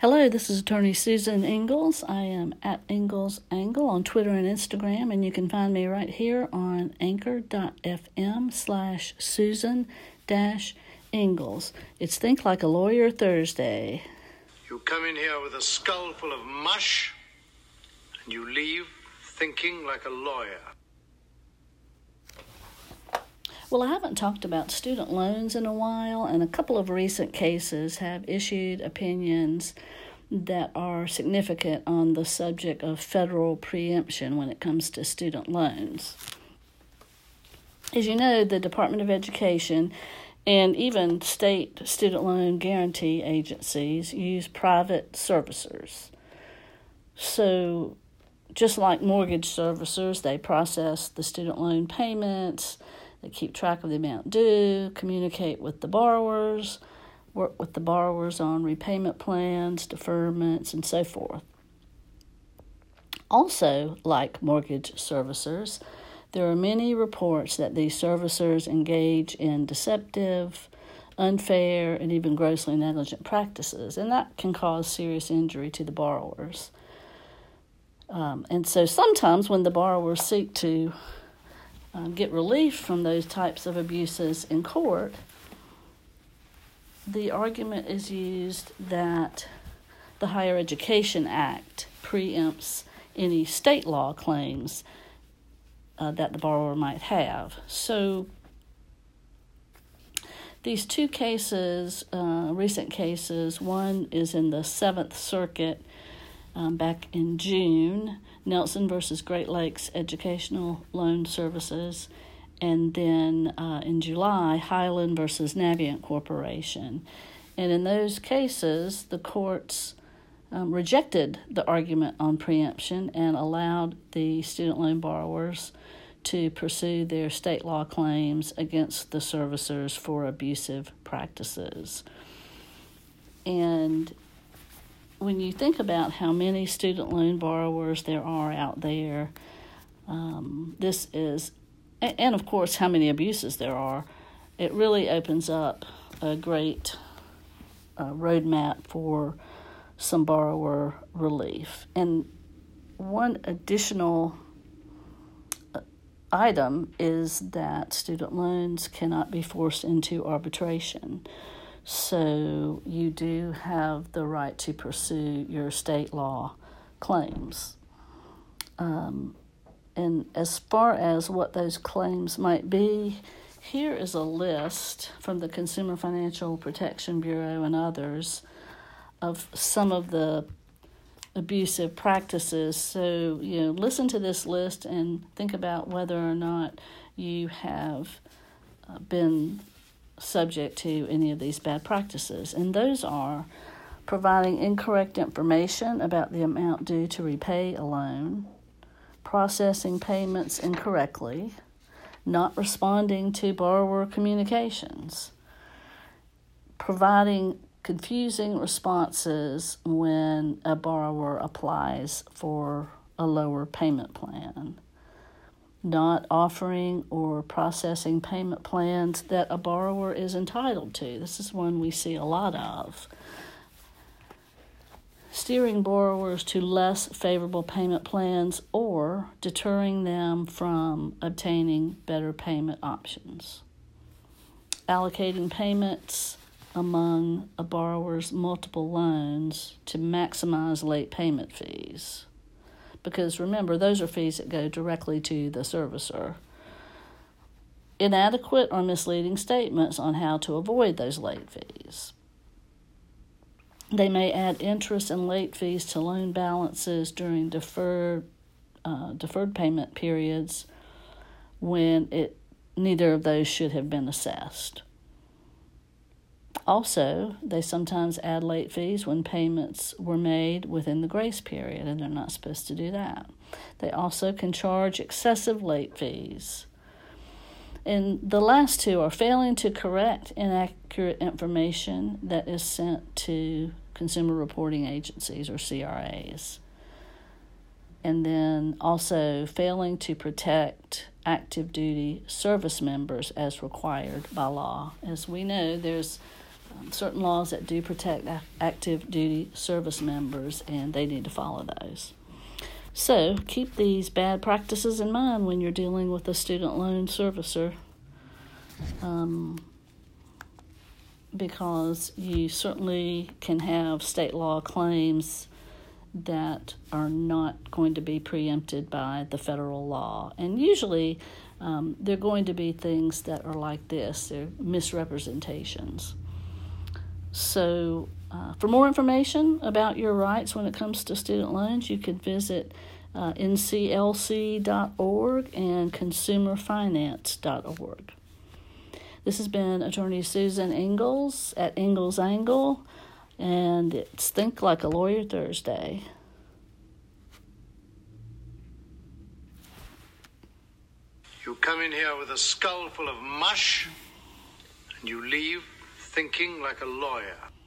Hello, this is attorney Susan Ingalls. I am at Ingalls Angle on Twitter and Instagram, and you can find me right here on anchor.fm slash Susan dash Ingalls. It's Think Like a Lawyer Thursday. You come in here with a skull full of mush, and you leave thinking like a lawyer. Well, I haven't talked about student loans in a while, and a couple of recent cases have issued opinions that are significant on the subject of federal preemption when it comes to student loans. As you know, the Department of Education and even state student loan guarantee agencies use private servicers. So, just like mortgage servicers, they process the student loan payments they keep track of the amount due, communicate with the borrowers, work with the borrowers on repayment plans, deferments, and so forth. Also, like mortgage servicers, there are many reports that these servicers engage in deceptive, unfair, and even grossly negligent practices, and that can cause serious injury to the borrowers. Um, and so sometimes when the borrowers seek to uh, get relief from those types of abuses in court, the argument is used that the Higher Education Act preempts any state law claims uh, that the borrower might have. So, these two cases, uh, recent cases, one is in the Seventh Circuit um, back in June, Nelson versus Great Lakes Educational Loan Services, and then uh, in July, Hyland versus Navient Corporation. And in those cases, the courts um, rejected the argument on preemption and allowed the student loan borrowers to pursue their state law claims against the servicers for abusive practices. And when you think about how many student loan borrowers there are out there, um, this is, and of course, how many abuses there are, it really opens up a great uh, roadmap for some borrower relief. And one additional uh, item is that student loans cannot be forced into arbitration. So you do have the right to pursue your state law claims. Um, and as far as what those claims might be, here is a list from the Consumer Financial Protection Bureau and others of some of the abusive practices. So, you know, listen to this list and think about whether or not you have uh, been subject to any of these bad practices, and those are providing incorrect information about the amount due to repay a loan, processing payments incorrectly, not responding to borrower communications, providing confusing responses when a borrower applies for a lower payment plan not offering or processing payment plans that a borrower is entitled to. This is one we see a lot of. Steering borrowers to less favorable payment plans or deterring them from obtaining better payment options. Allocating payments among a borrower's multiple loans to maximize late payment fees because remember, those are fees that go directly to the servicer. Inadequate or misleading statements on how to avoid those late fees. They may add interest and late fees to loan balances during deferred uh, deferred payment periods when it neither of those should have been assessed. Also, they sometimes add late fees when payments were made within the grace period, and they're not supposed to do that. They also can charge excessive late fees. And the last two are failing to correct inaccurate information that is sent to consumer reporting agencies or CRAs. And then also failing to protect active duty service members as required by law. As we know, there's certain laws that do protect active duty service members, and they need to follow those. So keep these bad practices in mind when you're dealing with a student loan servicer. Um, because you certainly can have state law claims that are not going to be preempted by the federal law. And usually um, they're going to be things that are like this they're misrepresentations. So, uh, for more information about your rights when it comes to student loans, you can visit uh, nclc.org and consumerfinance.org. This has been attorney Susan Ingalls at Ingalls Angle, and it's Think Like a Lawyer Thursday. You come in here with a skull full of mush, and you leave thinking like a lawyer.